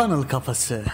Funnel Kafası.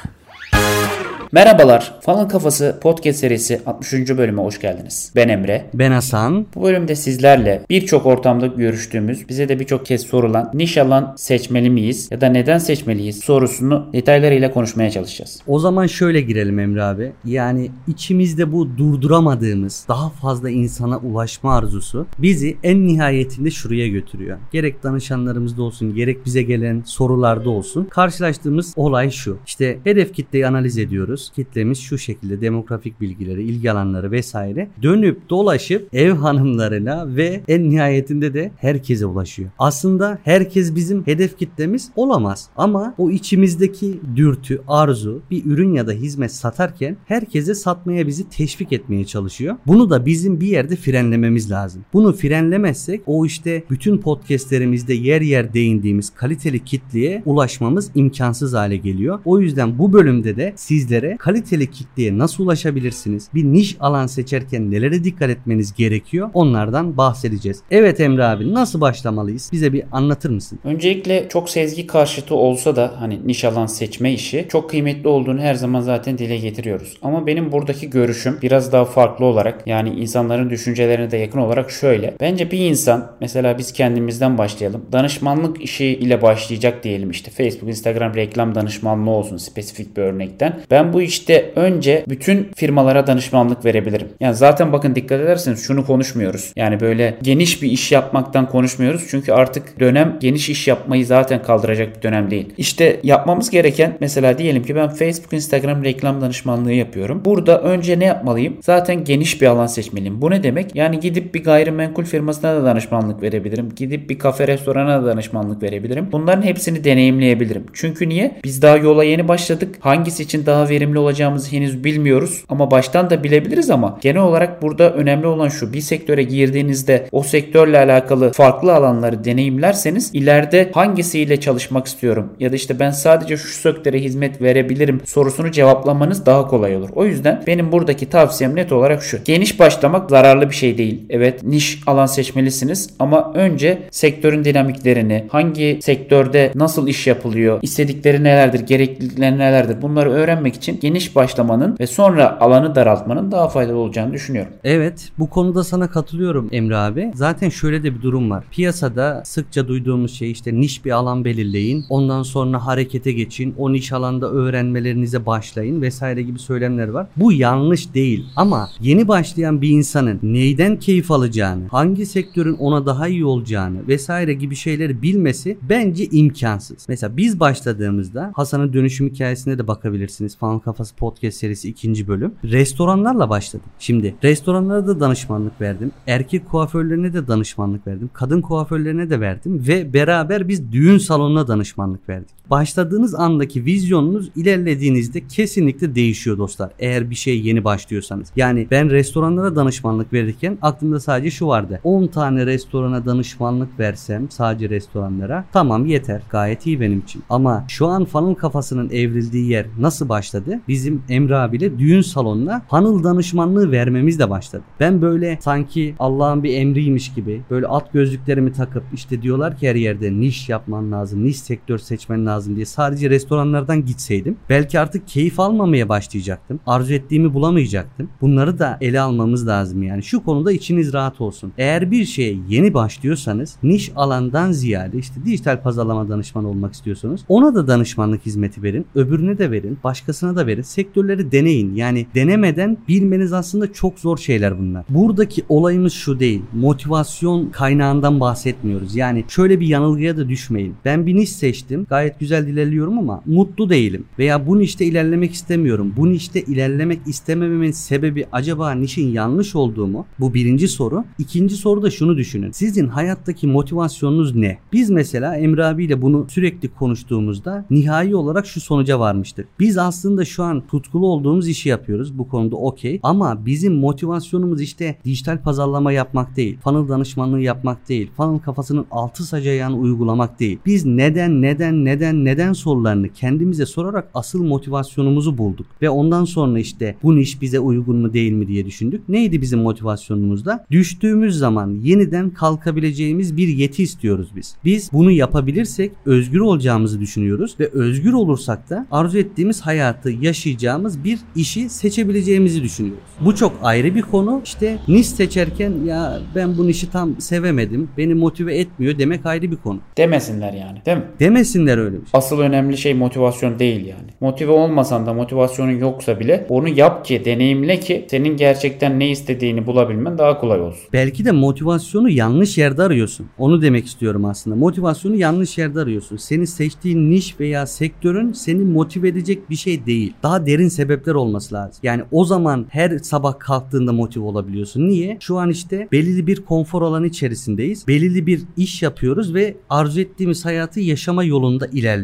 Merhabalar, Funnel Kafası podcast serisi 60. bölüme hoş geldiniz. Ben Emre. Ben Hasan. Bu bölümde sizlerle birçok ortamda görüştüğümüz, bize de birçok kez sorulan niş alan seçmeli miyiz ya da neden seçmeliyiz sorusunu detaylarıyla konuşmaya çalışacağız. O zaman şöyle girelim Emre abi. Yani içimizde bu durduramadığımız daha fazla insana ulaşma arzusu bizi en nihayetinde şuraya götürüyor. Gerek danışanlarımızda olsun gerek bize gelen sorularda olsun. Karşılaştığımız olay şu. İşte hedef kitleyi analiz ediyoruz Kitlemiz şu şekilde demografik bilgileri, ilgi alanları vesaire dönüp dolaşıp ev hanımlarına ve en nihayetinde de herkese ulaşıyor. Aslında herkes bizim hedef kitlemiz olamaz ama o içimizdeki dürtü, arzu bir ürün ya da hizmet satarken herkese satmaya bizi teşvik etmeye çalışıyor. Bunu da bizim bir yerde frenlememiz lazım. Bunu frenlemezsek o işte bütün podcastlerimizde yer yer değindiğimiz kaliteli kitleye ulaşmamız imkansız hale geliyor. O yüzden bu bölümde de sizlere kaliteli kitleye nasıl ulaşabilirsiniz? Bir niş alan seçerken nelere dikkat etmeniz gerekiyor? Onlardan bahsedeceğiz. Evet Emre abi nasıl başlamalıyız? Bize bir anlatır mısın? Öncelikle çok sezgi karşıtı olsa da hani niş alan seçme işi çok kıymetli olduğunu her zaman zaten dile getiriyoruz. Ama benim buradaki görüşüm biraz daha farklı olarak yani insanların düşüncelerine de yakın olarak şöyle. Bence bir insan mesela biz kendimizden başlayalım. Danışmanlık işi ile başlayacak diyelim işte Facebook, Instagram reklam danışmanlığı olsun spesifik bir örnekten. Ben bu işte önce bütün firmalara danışmanlık verebilirim. Yani zaten bakın dikkat ederseniz şunu konuşmuyoruz. Yani böyle geniş bir iş yapmaktan konuşmuyoruz. Çünkü artık dönem geniş iş yapmayı zaten kaldıracak bir dönem değil. İşte yapmamız gereken mesela diyelim ki ben Facebook, Instagram reklam danışmanlığı yapıyorum. Burada önce ne yapmalıyım? Zaten geniş bir alan seçmeliyim. Bu ne demek? Yani gidip bir gayrimenkul firmasına da danışmanlık verebilirim. Gidip bir kafe restorana da danışmanlık verebilirim. Bunların hepsini deneyimleyebilirim. Çünkü niye? Biz daha yola yeni başladık. Hangisi için daha verimli verimli olacağımızı henüz bilmiyoruz ama baştan da bilebiliriz ama genel olarak burada önemli olan şu bir sektöre girdiğinizde o sektörle alakalı farklı alanları deneyimlerseniz ileride hangisiyle çalışmak istiyorum ya da işte ben sadece şu sektöre hizmet verebilirim sorusunu cevaplamanız daha kolay olur. O yüzden benim buradaki tavsiyem net olarak şu. Geniş başlamak zararlı bir şey değil. Evet niş alan seçmelisiniz ama önce sektörün dinamiklerini, hangi sektörde nasıl iş yapılıyor, istedikleri nelerdir, gereklilikleri nelerdir bunları öğrenmek için geniş başlamanın ve sonra alanı daraltmanın daha faydalı olacağını düşünüyorum. Evet bu konuda sana katılıyorum Emre abi. Zaten şöyle de bir durum var. Piyasada sıkça duyduğumuz şey işte niş bir alan belirleyin. Ondan sonra harekete geçin. O niş alanda öğrenmelerinize başlayın vesaire gibi söylemler var. Bu yanlış değil ama yeni başlayan bir insanın neyden keyif alacağını, hangi sektörün ona daha iyi olacağını vesaire gibi şeyleri bilmesi bence imkansız. Mesela biz başladığımızda Hasan'ın dönüşüm hikayesine de bakabilirsiniz. Fan Kafası Podcast serisi ikinci bölüm. Restoranlarla başladım. Şimdi restoranlara da danışmanlık verdim. Erkek kuaförlerine de danışmanlık verdim. Kadın kuaförlerine de verdim. Ve beraber biz düğün salonuna danışmanlık verdik. Başladığınız andaki vizyonunuz ilerlediğinizde kesinlikle değişiyor dostlar. Eğer bir şey yeni başlıyorsanız. Yani ben restoranlara danışmanlık verirken aklımda sadece şu vardı. 10 tane restorana danışmanlık versem sadece restoranlara tamam yeter. Gayet iyi benim için. Ama şu an fanın kafasının evrildiği yer nasıl başladı? Bizim Emre abiyle düğün salonuna funnel danışmanlığı vermemiz de başladı. Ben böyle sanki Allah'ın bir emriymiş gibi böyle at gözlüklerimi takıp işte diyorlar ki her yerde niş yapman lazım, niş sektör seçmen lazım diye sadece restoranlardan gitseydim belki artık keyif almamaya başlayacaktım. Arzu ettiğimi bulamayacaktım. Bunları da ele almamız lazım yani. Şu konuda içiniz rahat olsun. Eğer bir şeye yeni başlıyorsanız niş alandan ziyade işte dijital pazarlama danışmanı olmak istiyorsanız ona da danışmanlık hizmeti verin. Öbürüne de verin. Başkasına da verin. Sektörleri deneyin. Yani denemeden bilmeniz aslında çok zor şeyler bunlar. Buradaki olayımız şu değil. Motivasyon kaynağından bahsetmiyoruz. Yani şöyle bir yanılgıya da düşmeyin. Ben bir niş seçtim. Gayet güzel ilerliyorum ama mutlu değilim. Veya bu nişte ilerlemek istemiyorum. Bu nişte ilerlemek istemememin sebebi acaba nişin yanlış olduğu mu? Bu birinci soru. İkinci soru da şunu düşünün. Sizin hayattaki motivasyonunuz ne? Biz mesela Emre abiyle bunu sürekli konuştuğumuzda nihai olarak şu sonuca varmıştık. Biz aslında şu an tutkulu olduğumuz işi yapıyoruz. Bu konuda okey. Ama bizim motivasyonumuz işte dijital pazarlama yapmak değil. Funnel danışmanlığı yapmak değil. Funnel kafasının altı sac ayağını uygulamak değil. Biz neden neden neden neden sorularını kendimize sorarak asıl motivasyonumuzu bulduk. Ve ondan sonra işte bu iş bize uygun mu değil mi diye düşündük. Neydi bizim motivasyonumuzda? Düştüğümüz zaman yeniden kalkabileceğimiz bir yeti istiyoruz biz. Biz bunu yapabilirsek özgür olacağımızı düşünüyoruz ve özgür olursak da arzu ettiğimiz hayatı yaşayacağımız bir işi seçebileceğimizi düşünüyoruz. Bu çok ayrı bir konu. İşte niş seçerken ya ben bu işi tam sevemedim, beni motive etmiyor demek ayrı bir konu. Demesinler yani değil mi? Demesinler öyle bir. Asıl önemli şey motivasyon değil yani. Motive olmasan da motivasyonun yoksa bile onu yap ki, deneyimle ki senin gerçekten ne istediğini bulabilmen daha kolay olsun. Belki de motivasyonu yanlış yerde arıyorsun. Onu demek istiyorum aslında. Motivasyonu yanlış yerde arıyorsun. Senin seçtiğin niş veya sektörün seni motive edecek bir şey değil. Daha derin sebepler olması lazım. Yani o zaman her sabah kalktığında motive olabiliyorsun. Niye? Şu an işte belirli bir konfor alanı içerisindeyiz. Belirli bir iş yapıyoruz ve arzu ettiğimiz hayatı yaşama yolunda ilerliyoruz.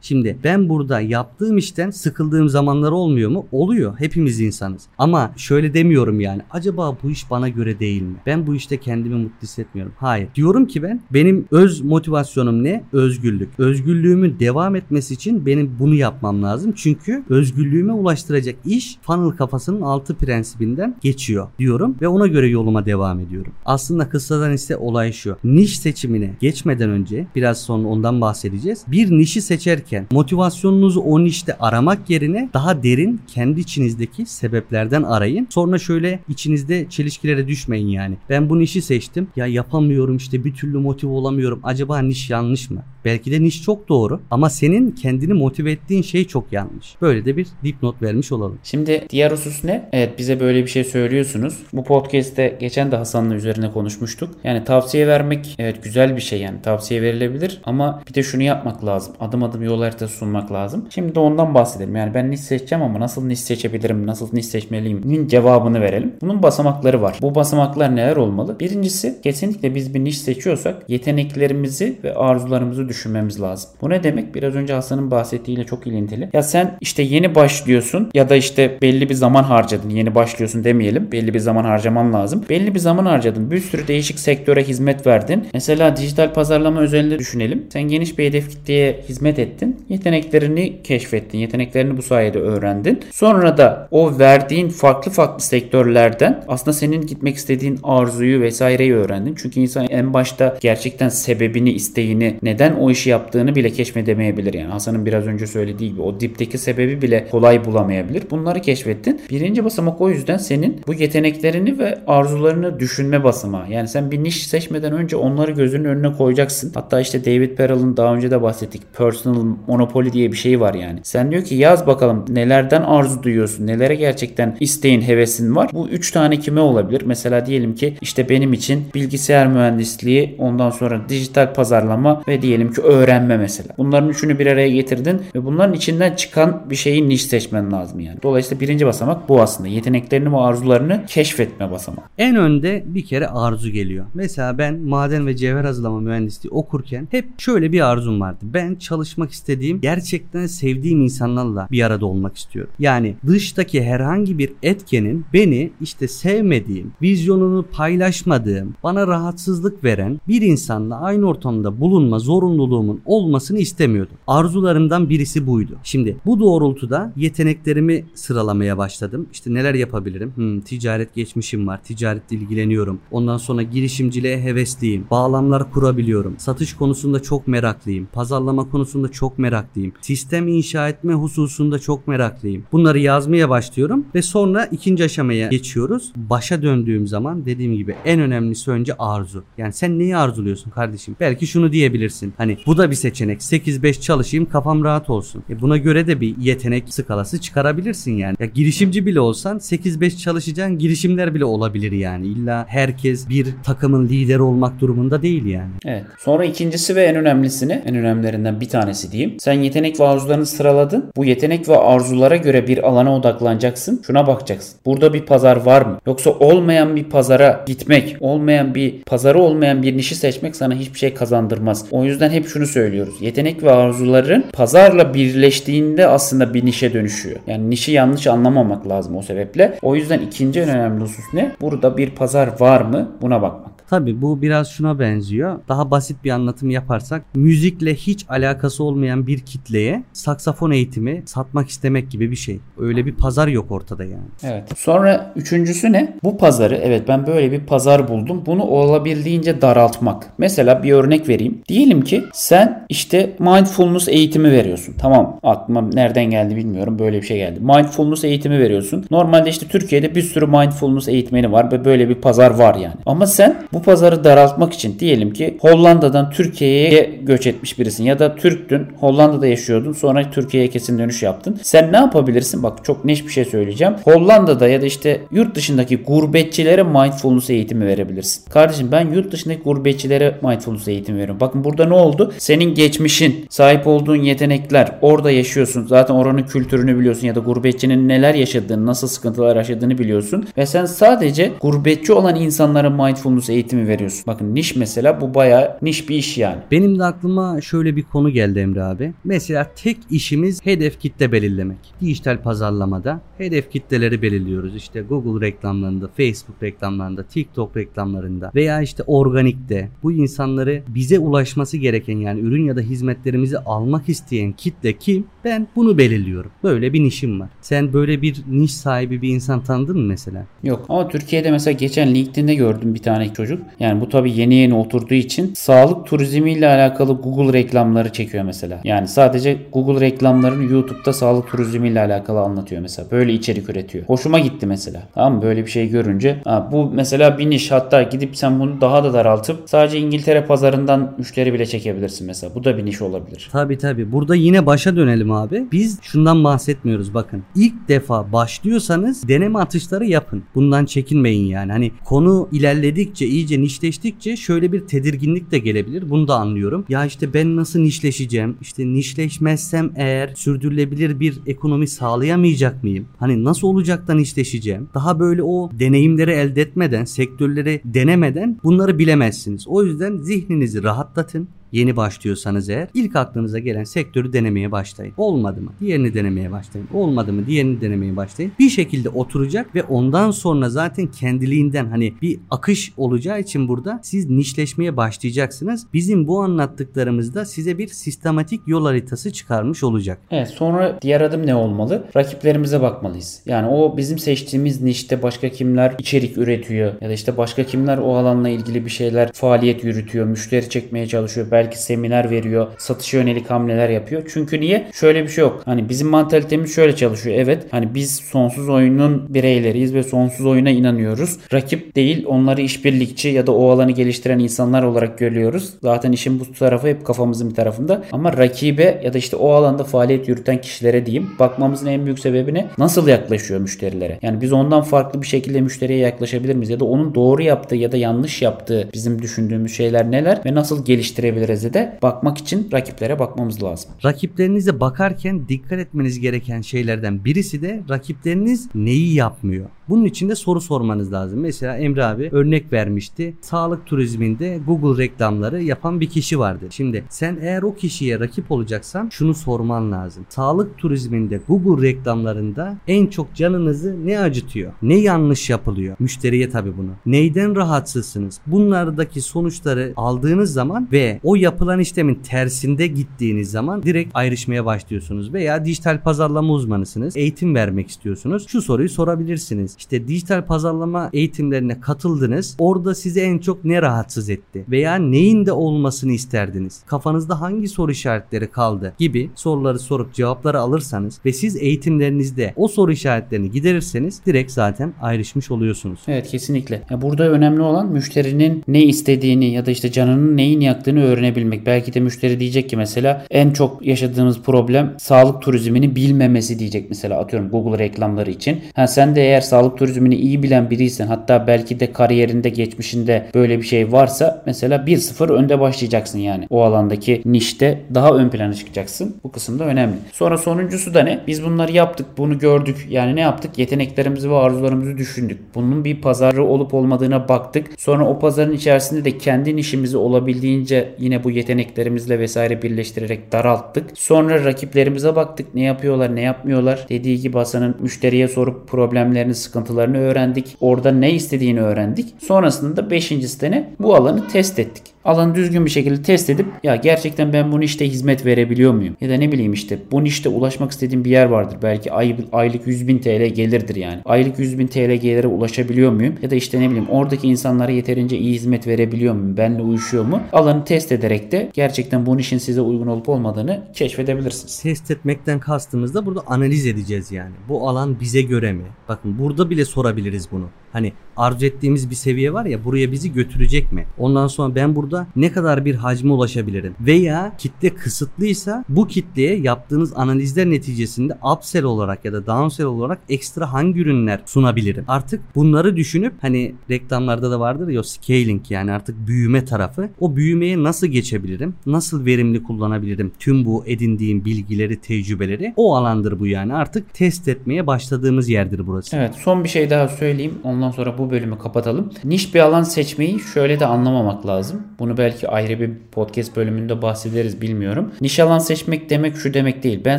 Şimdi ben burada yaptığım işten sıkıldığım zamanlar olmuyor mu? Oluyor. Hepimiz insanız. Ama şöyle demiyorum yani. Acaba bu iş bana göre değil mi? Ben bu işte kendimi mutlu hissetmiyorum. Hayır. Diyorum ki ben benim öz motivasyonum ne? Özgürlük. Özgürlüğümün devam etmesi için benim bunu yapmam lazım. Çünkü özgürlüğüme ulaştıracak iş funnel kafasının altı prensibinden geçiyor diyorum ve ona göre yoluma devam ediyorum. Aslında kıssadan ise olay şu. Niş seçimine geçmeden önce biraz sonra ondan bahsedeceğiz. Bir nişi seçerken motivasyonunuzu o nişte aramak yerine daha derin kendi içinizdeki sebeplerden arayın. Sonra şöyle içinizde çelişkilere düşmeyin yani. Ben bu nişi seçtim. Ya yapamıyorum işte bir türlü motive olamıyorum. Acaba niş yanlış mı? Belki de niş çok doğru ama senin kendini motive ettiğin şey çok yanlış. Böyle de bir dipnot vermiş olalım. Şimdi diğer husus ne? Evet bize böyle bir şey söylüyorsunuz. Bu podcast'te geçen de Hasan'la üzerine konuşmuştuk. Yani tavsiye vermek evet güzel bir şey yani tavsiye verilebilir ama bir de şunu yapmak lazım. Adım adım yol haritası sunmak lazım. Şimdi de ondan bahsedelim. Yani ben niş seçeceğim ama nasıl niş seçebilirim? Nasıl niş seçmeliyim? cevabını verelim. Bunun basamakları var. Bu basamaklar neler olmalı? Birincisi kesinlikle biz bir niş seçiyorsak yeteneklerimizi ve arzularımızı düşünmemiz lazım. Bu ne demek? Biraz önce Hasan'ın bahsettiğiyle çok ilintili. Ya sen işte yeni başlıyorsun ya da işte belli bir zaman harcadın. Yeni başlıyorsun demeyelim. Belli bir zaman harcaman lazım. Belli bir zaman harcadın. Bir sürü değişik sektöre hizmet verdin. Mesela dijital pazarlama özelinde düşünelim. Sen geniş bir hedef kitleye hizmet ettin. Yeteneklerini keşfettin. Yeteneklerini bu sayede öğrendin. Sonra da o verdiğin farklı farklı sektörlerden aslında senin gitmek istediğin arzuyu vesaireyi öğrendin. Çünkü insan en başta gerçekten sebebini, isteğini, neden o işi yaptığını bile keşfedemeyebilir. Yani Hasan'ın biraz önce söylediği gibi o dipteki sebebi bile kolay bulamayabilir. Bunları keşfettin. Birinci basamak o yüzden senin bu yeteneklerini ve arzularını düşünme basamağı. Yani sen bir niş seçmeden önce onları gözünün önüne koyacaksın. Hatta işte David Perel'ın daha önce de bahsettik. Personal Monopoly diye bir şey var yani. Sen diyor ki yaz bakalım nelerden arzu duyuyorsun, nelere gerçekten isteğin, hevesin var. Bu üç tane kime olabilir? Mesela diyelim ki işte benim için bilgisayar mühendisliği, ondan sonra dijital pazarlama ve diyelim ki öğrenme mesela. Bunların üçünü bir araya getirdin ve bunların içinden çıkan bir şeyi niş seçmen lazım yani. Dolayısıyla birinci basamak bu aslında. Yeteneklerini ve arzularını keşfetme basamağı. En önde bir kere arzu geliyor. Mesela ben maden ve cevher hazırlama mühendisliği okurken hep şöyle bir arzum vardı. Ben çalışmak istediğim, gerçekten sevdiğim insanlarla bir arada olmak istiyorum. Yani dıştaki herhangi bir etkenin beni işte sevmediğim, vizyonunu paylaşmadığım, bana rahatsızlık veren bir insanla aynı ortamda bulunma zorunluluğumun olmasını istemiyordum. Arzularımdan birisi buydu. Şimdi bu doğrultuda yeteneklerimi sıralamaya başladım. İşte neler yapabilirim? Hmm, ticaret geçmişim var. Ticaretle ilgileniyorum. Ondan sonra girişimciliğe hevesliyim. Bağlamlar kurabiliyorum. Satış konusunda çok meraklıyım. Pazarlama konusunda çok meraklıyım. Sistem inşa etme hususunda çok meraklıyım. Bunları yazmaya başlıyorum ve sonra ikinci aşamaya geçiyoruz. Başa döndüğüm zaman dediğim gibi en önemlisi önce arzu. Yani sen neyi arzuluyorsun kardeşim? Belki şunu diyebilirsin. Hani bu da bir seçenek. 8-5 çalışayım kafam rahat olsun. E buna göre de bir yetenek skalası çıkarabilirsin yani. Ya girişimci bile olsan 8-5 çalışacağın girişimler bile olabilir yani. İlla herkes bir takımın lideri olmak durumunda değil yani. Evet. Sonra ikincisi ve en önemlisini, en önemlilerinden bir tanesi diyeyim. Sen yetenek ve arzularını sıraladın. Bu yetenek ve arzulara göre bir alana odaklanacaksın. Şuna bakacaksın. Burada bir pazar var mı? Yoksa olmayan bir pazara gitmek, olmayan bir pazarı olmayan bir nişi seçmek sana hiçbir şey kazandırmaz. O yüzden hep hep şunu söylüyoruz. Yetenek ve arzuların pazarla birleştiğinde aslında bir nişe dönüşüyor. Yani nişi yanlış anlamamak lazım o sebeple. O yüzden ikinci en önemli husus ne? Burada bir pazar var mı? Buna bakmak. Tabi bu biraz şuna benziyor. Daha basit bir anlatım yaparsak müzikle hiç alakası olmayan bir kitleye saksafon eğitimi satmak istemek gibi bir şey. Öyle bir pazar yok ortada yani. Evet. Sonra üçüncüsü ne? Bu pazarı evet ben böyle bir pazar buldum. Bunu olabildiğince daraltmak. Mesela bir örnek vereyim. Diyelim ki sen işte mindfulness eğitimi veriyorsun. Tamam aklıma nereden geldi bilmiyorum. Böyle bir şey geldi. Mindfulness eğitimi veriyorsun. Normalde işte Türkiye'de bir sürü mindfulness eğitmeni var ve böyle bir pazar var yani. Ama sen bu pazarı daraltmak için diyelim ki Hollanda'dan Türkiye'ye göç etmiş birisin ya da Türktün Hollanda'da yaşıyordun sonra Türkiye'ye kesin dönüş yaptın. Sen ne yapabilirsin? Bak çok neş bir şey söyleyeceğim. Hollanda'da ya da işte yurt dışındaki gurbetçilere mindfulness eğitimi verebilirsin. Kardeşim ben yurt dışındaki gurbetçilere mindfulness eğitimi veriyorum. Bakın burada ne oldu? Senin geçmişin, sahip olduğun yetenekler, orada yaşıyorsun. Zaten oranın kültürünü biliyorsun ya da gurbetçinin neler yaşadığını, nasıl sıkıntılar yaşadığını biliyorsun. Ve sen sadece gurbetçi olan insanlara mindfulness eğitimi veriyorsun. Bakın niş mesela bu bayağı niş bir iş yani. Benim de aklıma şöyle bir konu geldi Emre abi. Mesela tek işimiz hedef kitle belirlemek. Dijital pazarlamada hedef kitleleri belirliyoruz. İşte Google reklamlarında, Facebook reklamlarında, TikTok reklamlarında veya işte organikte bu insanları bize ulaşması gereken yani ürün ya da hizmetlerimizi almak isteyen kitle kim? Ben bunu belirliyorum. Böyle bir nişim var. Sen böyle bir niş sahibi bir insan tanıdın mı mesela? Yok ama Türkiye'de mesela geçen LinkedIn'de gördüm bir tane çocuk. Yani bu tabii yeni yeni oturduğu için sağlık turizmiyle alakalı Google reklamları çekiyor mesela. Yani sadece Google reklamlarını YouTube'da sağlık turizmiyle alakalı anlatıyor mesela. Böyle içerik üretiyor. Hoşuma gitti mesela. Tamam mı? Böyle bir şey görünce. Ha, bu mesela bir niş hatta gidip sen bunu daha da daraltıp sadece İngiltere pazarından müşteri bile çekebilirsin mesela. Bu da bir niş olabilir. Tabi tabi. Burada yine başa dönelim abi. Biz şundan bahsetmiyoruz bakın. İlk defa başlıyorsanız deneme atışları yapın. Bundan çekinmeyin yani. Hani konu ilerledikçe iyice nişleştikçe şöyle bir tedirginlik de gelebilir. Bunu da anlıyorum. Ya işte ben nasıl nişleşeceğim? İşte nişleşmezsem eğer sürdürülebilir bir ekonomi sağlayamayacak mıyım? Hani nasıl olacak da nişleşeceğim? Daha böyle o deneyimleri elde etmeden, sektörleri denemeden bunları bilemezsiniz. O yüzden zihninizi rahatlatın yeni başlıyorsanız eğer ilk aklınıza gelen sektörü denemeye başlayın. Olmadı mı? Diğerini denemeye başlayın. Olmadı mı? Diğerini denemeye başlayın. Bir şekilde oturacak ve ondan sonra zaten kendiliğinden hani bir akış olacağı için burada siz nişleşmeye başlayacaksınız. Bizim bu anlattıklarımızda size bir sistematik yol haritası çıkarmış olacak. Evet sonra diğer adım ne olmalı? Rakiplerimize bakmalıyız. Yani o bizim seçtiğimiz nişte başka kimler içerik üretiyor ya da işte başka kimler o alanla ilgili bir şeyler faaliyet yürütüyor, müşteri çekmeye çalışıyor. Belki seminer veriyor, satışa yönelik hamleler yapıyor. Çünkü niye? Şöyle bir şey yok. Hani bizim mantalitemiz şöyle çalışıyor. Evet hani biz sonsuz oyunun bireyleriyiz ve sonsuz oyuna inanıyoruz. Rakip değil onları işbirlikçi ya da o alanı geliştiren insanlar olarak görüyoruz. Zaten işin bu tarafı hep kafamızın bir tarafında. Ama rakibe ya da işte o alanda faaliyet yürüten kişilere diyeyim bakmamızın en büyük sebebi ne? Nasıl yaklaşıyor müşterilere? Yani biz ondan farklı bir şekilde müşteriye yaklaşabilir miyiz? Ya da onun doğru yaptığı ya da yanlış yaptığı bizim düşündüğümüz şeyler neler ve nasıl geliştirebiliriz de bakmak için rakiplere bakmamız lazım. Rakiplerinize bakarken dikkat etmeniz gereken şeylerden birisi de rakipleriniz neyi yapmıyor? Bunun için de soru sormanız lazım. Mesela Emre abi örnek vermişti. Sağlık turizminde Google reklamları yapan bir kişi vardı. Şimdi sen eğer o kişiye rakip olacaksan şunu sorman lazım. Sağlık turizminde Google reklamlarında en çok canınızı ne acıtıyor? Ne yanlış yapılıyor? Müşteriye tabii bunu. Neyden rahatsızsınız? Bunlardaki sonuçları aldığınız zaman ve o yapılan işlemin tersinde gittiğiniz zaman direkt ayrışmaya başlıyorsunuz veya dijital pazarlama uzmanısınız. Eğitim vermek istiyorsunuz. Şu soruyu sorabilirsiniz. İşte dijital pazarlama eğitimlerine katıldınız. Orada sizi en çok ne rahatsız etti? Veya neyin de olmasını isterdiniz? Kafanızda hangi soru işaretleri kaldı? Gibi soruları sorup cevapları alırsanız ve siz eğitimlerinizde o soru işaretlerini giderirseniz direkt zaten ayrışmış oluyorsunuz. Evet kesinlikle. Ya burada önemli olan müşterinin ne istediğini ya da işte canının neyin yaktığını öğrenebilmek. Belki de müşteri diyecek ki mesela en çok yaşadığımız problem sağlık turizmini bilmemesi diyecek mesela atıyorum Google reklamları için. Ha sen de eğer sağlık sağlık turizmini iyi bilen biriysen hatta belki de kariyerinde geçmişinde böyle bir şey varsa mesela 1-0 önde başlayacaksın yani. O alandaki nişte daha ön plana çıkacaksın. Bu kısımda önemli. Sonra sonuncusu da ne? Biz bunları yaptık, bunu gördük. Yani ne yaptık? Yeteneklerimizi ve arzularımızı düşündük. Bunun bir pazarı olup olmadığına baktık. Sonra o pazarın içerisinde de kendi nişimizi olabildiğince yine bu yeteneklerimizle vesaire birleştirerek daralttık. Sonra rakiplerimize baktık. Ne yapıyorlar, ne yapmıyorlar. Dediği gibi Hasan'ın müşteriye sorup problemlerini, sıkıntılarını öğrendik. Orada ne istediğini öğrendik. Sonrasında da 5. sene bu alanı test ettik. Alanı düzgün bir şekilde test edip ya gerçekten ben bu işte hizmet verebiliyor muyum? Ya da ne bileyim işte bu işte ulaşmak istediğim bir yer vardır. Belki ay, aylık 100 bin TL gelirdir yani. Aylık 100 bin TL gelire ulaşabiliyor muyum? Ya da işte ne bileyim oradaki insanlara yeterince iyi hizmet verebiliyor muyum? Benle uyuşuyor mu? Alanı test ederek de gerçekten bu işin size uygun olup olmadığını keşfedebilirsiniz. Test etmekten kastımız da burada analiz edeceğiz yani. Bu alan bize göre mi? Bakın burada bile sorabiliriz bunu. Hani arzu ettiğimiz bir seviye var ya buraya bizi götürecek mi? Ondan sonra ben burada ne kadar bir hacme ulaşabilirim? Veya kitle kısıtlıysa bu kitleye yaptığınız analizler neticesinde upsell olarak ya da downsell olarak ekstra hangi ürünler sunabilirim? Artık bunları düşünüp hani reklamlarda da vardır ya scaling yani artık büyüme tarafı. O büyümeye nasıl geçebilirim? Nasıl verimli kullanabilirim? Tüm bu edindiğim bilgileri, tecrübeleri o alandır bu yani. Artık test etmeye başladığımız yerdir burası. Evet son bir şey daha söyleyeyim. Ondan sonra bu bölümü kapatalım. Niş bir alan seçmeyi şöyle de anlamamak lazım. Bunu belki ayrı bir podcast bölümünde bahsederiz bilmiyorum. Niş alan seçmek demek şu demek değil. Ben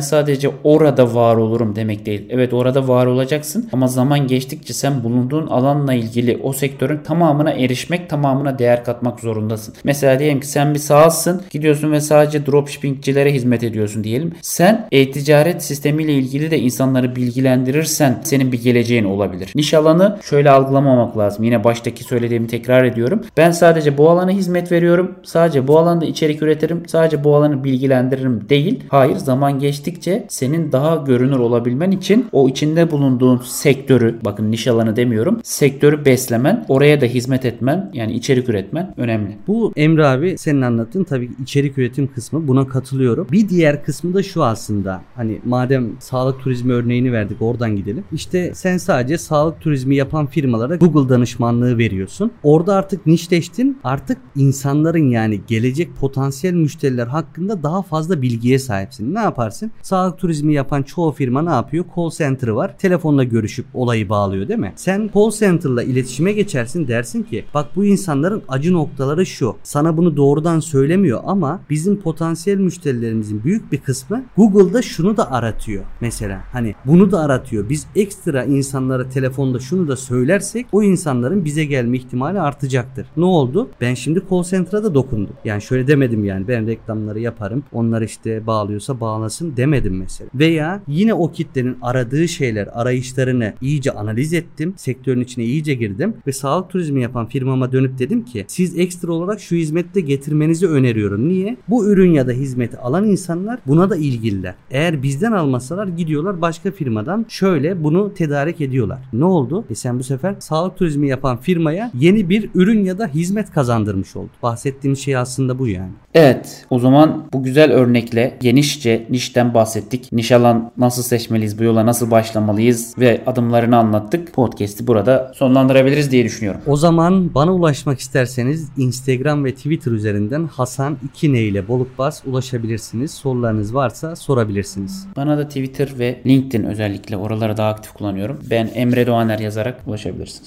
sadece orada var olurum demek değil. Evet orada var olacaksın ama zaman geçtikçe sen bulunduğun alanla ilgili o sektörün tamamına erişmek, tamamına değer katmak zorundasın. Mesela diyelim ki sen bir sahasın, gidiyorsun ve sadece dropshippingçilere hizmet ediyorsun diyelim. Sen e-ticaret sistemiyle ilgili de insanları bilgilendirirsen senin bir geleceğin olabilir. Niş alanı şöyle algılamamak lazım. Yine baştaki söylediğimi tekrar ediyorum. Ben sadece bu alana hizmet veriyorum. Sadece bu alanda içerik üretirim. Sadece bu alanı bilgilendiririm değil. Hayır zaman geçtikçe senin daha görünür olabilmen için o içinde bulunduğun sektörü bakın niş alanı demiyorum. Sektörü beslemen, oraya da hizmet etmen yani içerik üretmen önemli. Bu Emre abi senin anlattığın tabii içerik üretim kısmı buna katılıyorum. Bir diğer kısmı da şu aslında. Hani madem sağlık turizmi örneğini verdik oradan gidelim. İşte sen sadece sağlık turizmi yapan firmalara Google danışmanlığı veriyorsun. Orada artık nişleştin. Artık insanların yani gelecek potansiyel müşteriler hakkında daha fazla bilgiye sahipsin. Ne yaparsın? Sağlık turizmi yapan çoğu firma ne yapıyor? Call center var. Telefonla görüşüp olayı bağlıyor değil mi? Sen call center'la iletişime geçersin dersin ki bak bu insanların acı noktaları şu. Sana bunu doğrudan söylemiyor ama bizim potansiyel müşterilerimizin büyük bir kısmı Google'da şunu da aratıyor. Mesela hani bunu da aratıyor. Biz ekstra insanlara telefonda şunu da söylersek o insanların bize gelme ihtimali artacaktır. Ne oldu? Ben şimdi call center'a da dokundum. Yani şöyle demedim yani ben reklamları yaparım. Onlar işte bağlıyorsa bağlasın demedim mesela. Veya yine o kitlenin aradığı şeyler, arayışlarını iyice analiz ettim. Sektörün içine iyice girdim ve sağlık turizmi yapan firmama dönüp dedim ki siz ekstra olarak şu hizmette getirmenizi öneriyorum. Niye? Bu ürün ya da hizmeti alan insanlar buna da ilgililer. Eğer bizden almasalar gidiyorlar başka firmadan şöyle bunu tedarik ediyorlar. Ne oldu? E sen bu sefer sağlık turizmi yapan firmaya yeni bir ürün ya da hizmet kazandırmış oldu. Bahsettiğim şey aslında bu yani. Evet o zaman bu güzel örnekle genişçe nişten bahsettik. Niş alan nasıl seçmeliyiz, bu yola nasıl başlamalıyız ve adımlarını anlattık. Podcast'i burada sonlandırabiliriz diye düşünüyorum. O zaman bana ulaşmak isterseniz Instagram ve Twitter üzerinden Hasan 2 ile bolup bas ulaşabilirsiniz. Sorularınız varsa sorabilirsiniz. Bana da Twitter ve LinkedIn özellikle oraları daha aktif kullanıyorum. Ben Emre Doğaner yazarak ulaşabilirsiniz.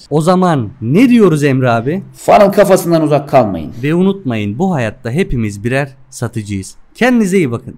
O zaman ne diyoruz Emre abi? Funnel kafasından uzak kalmayın. Ve unutmayın bu hayatta hepimiz birer satıcıyız. Kendinize iyi bakın.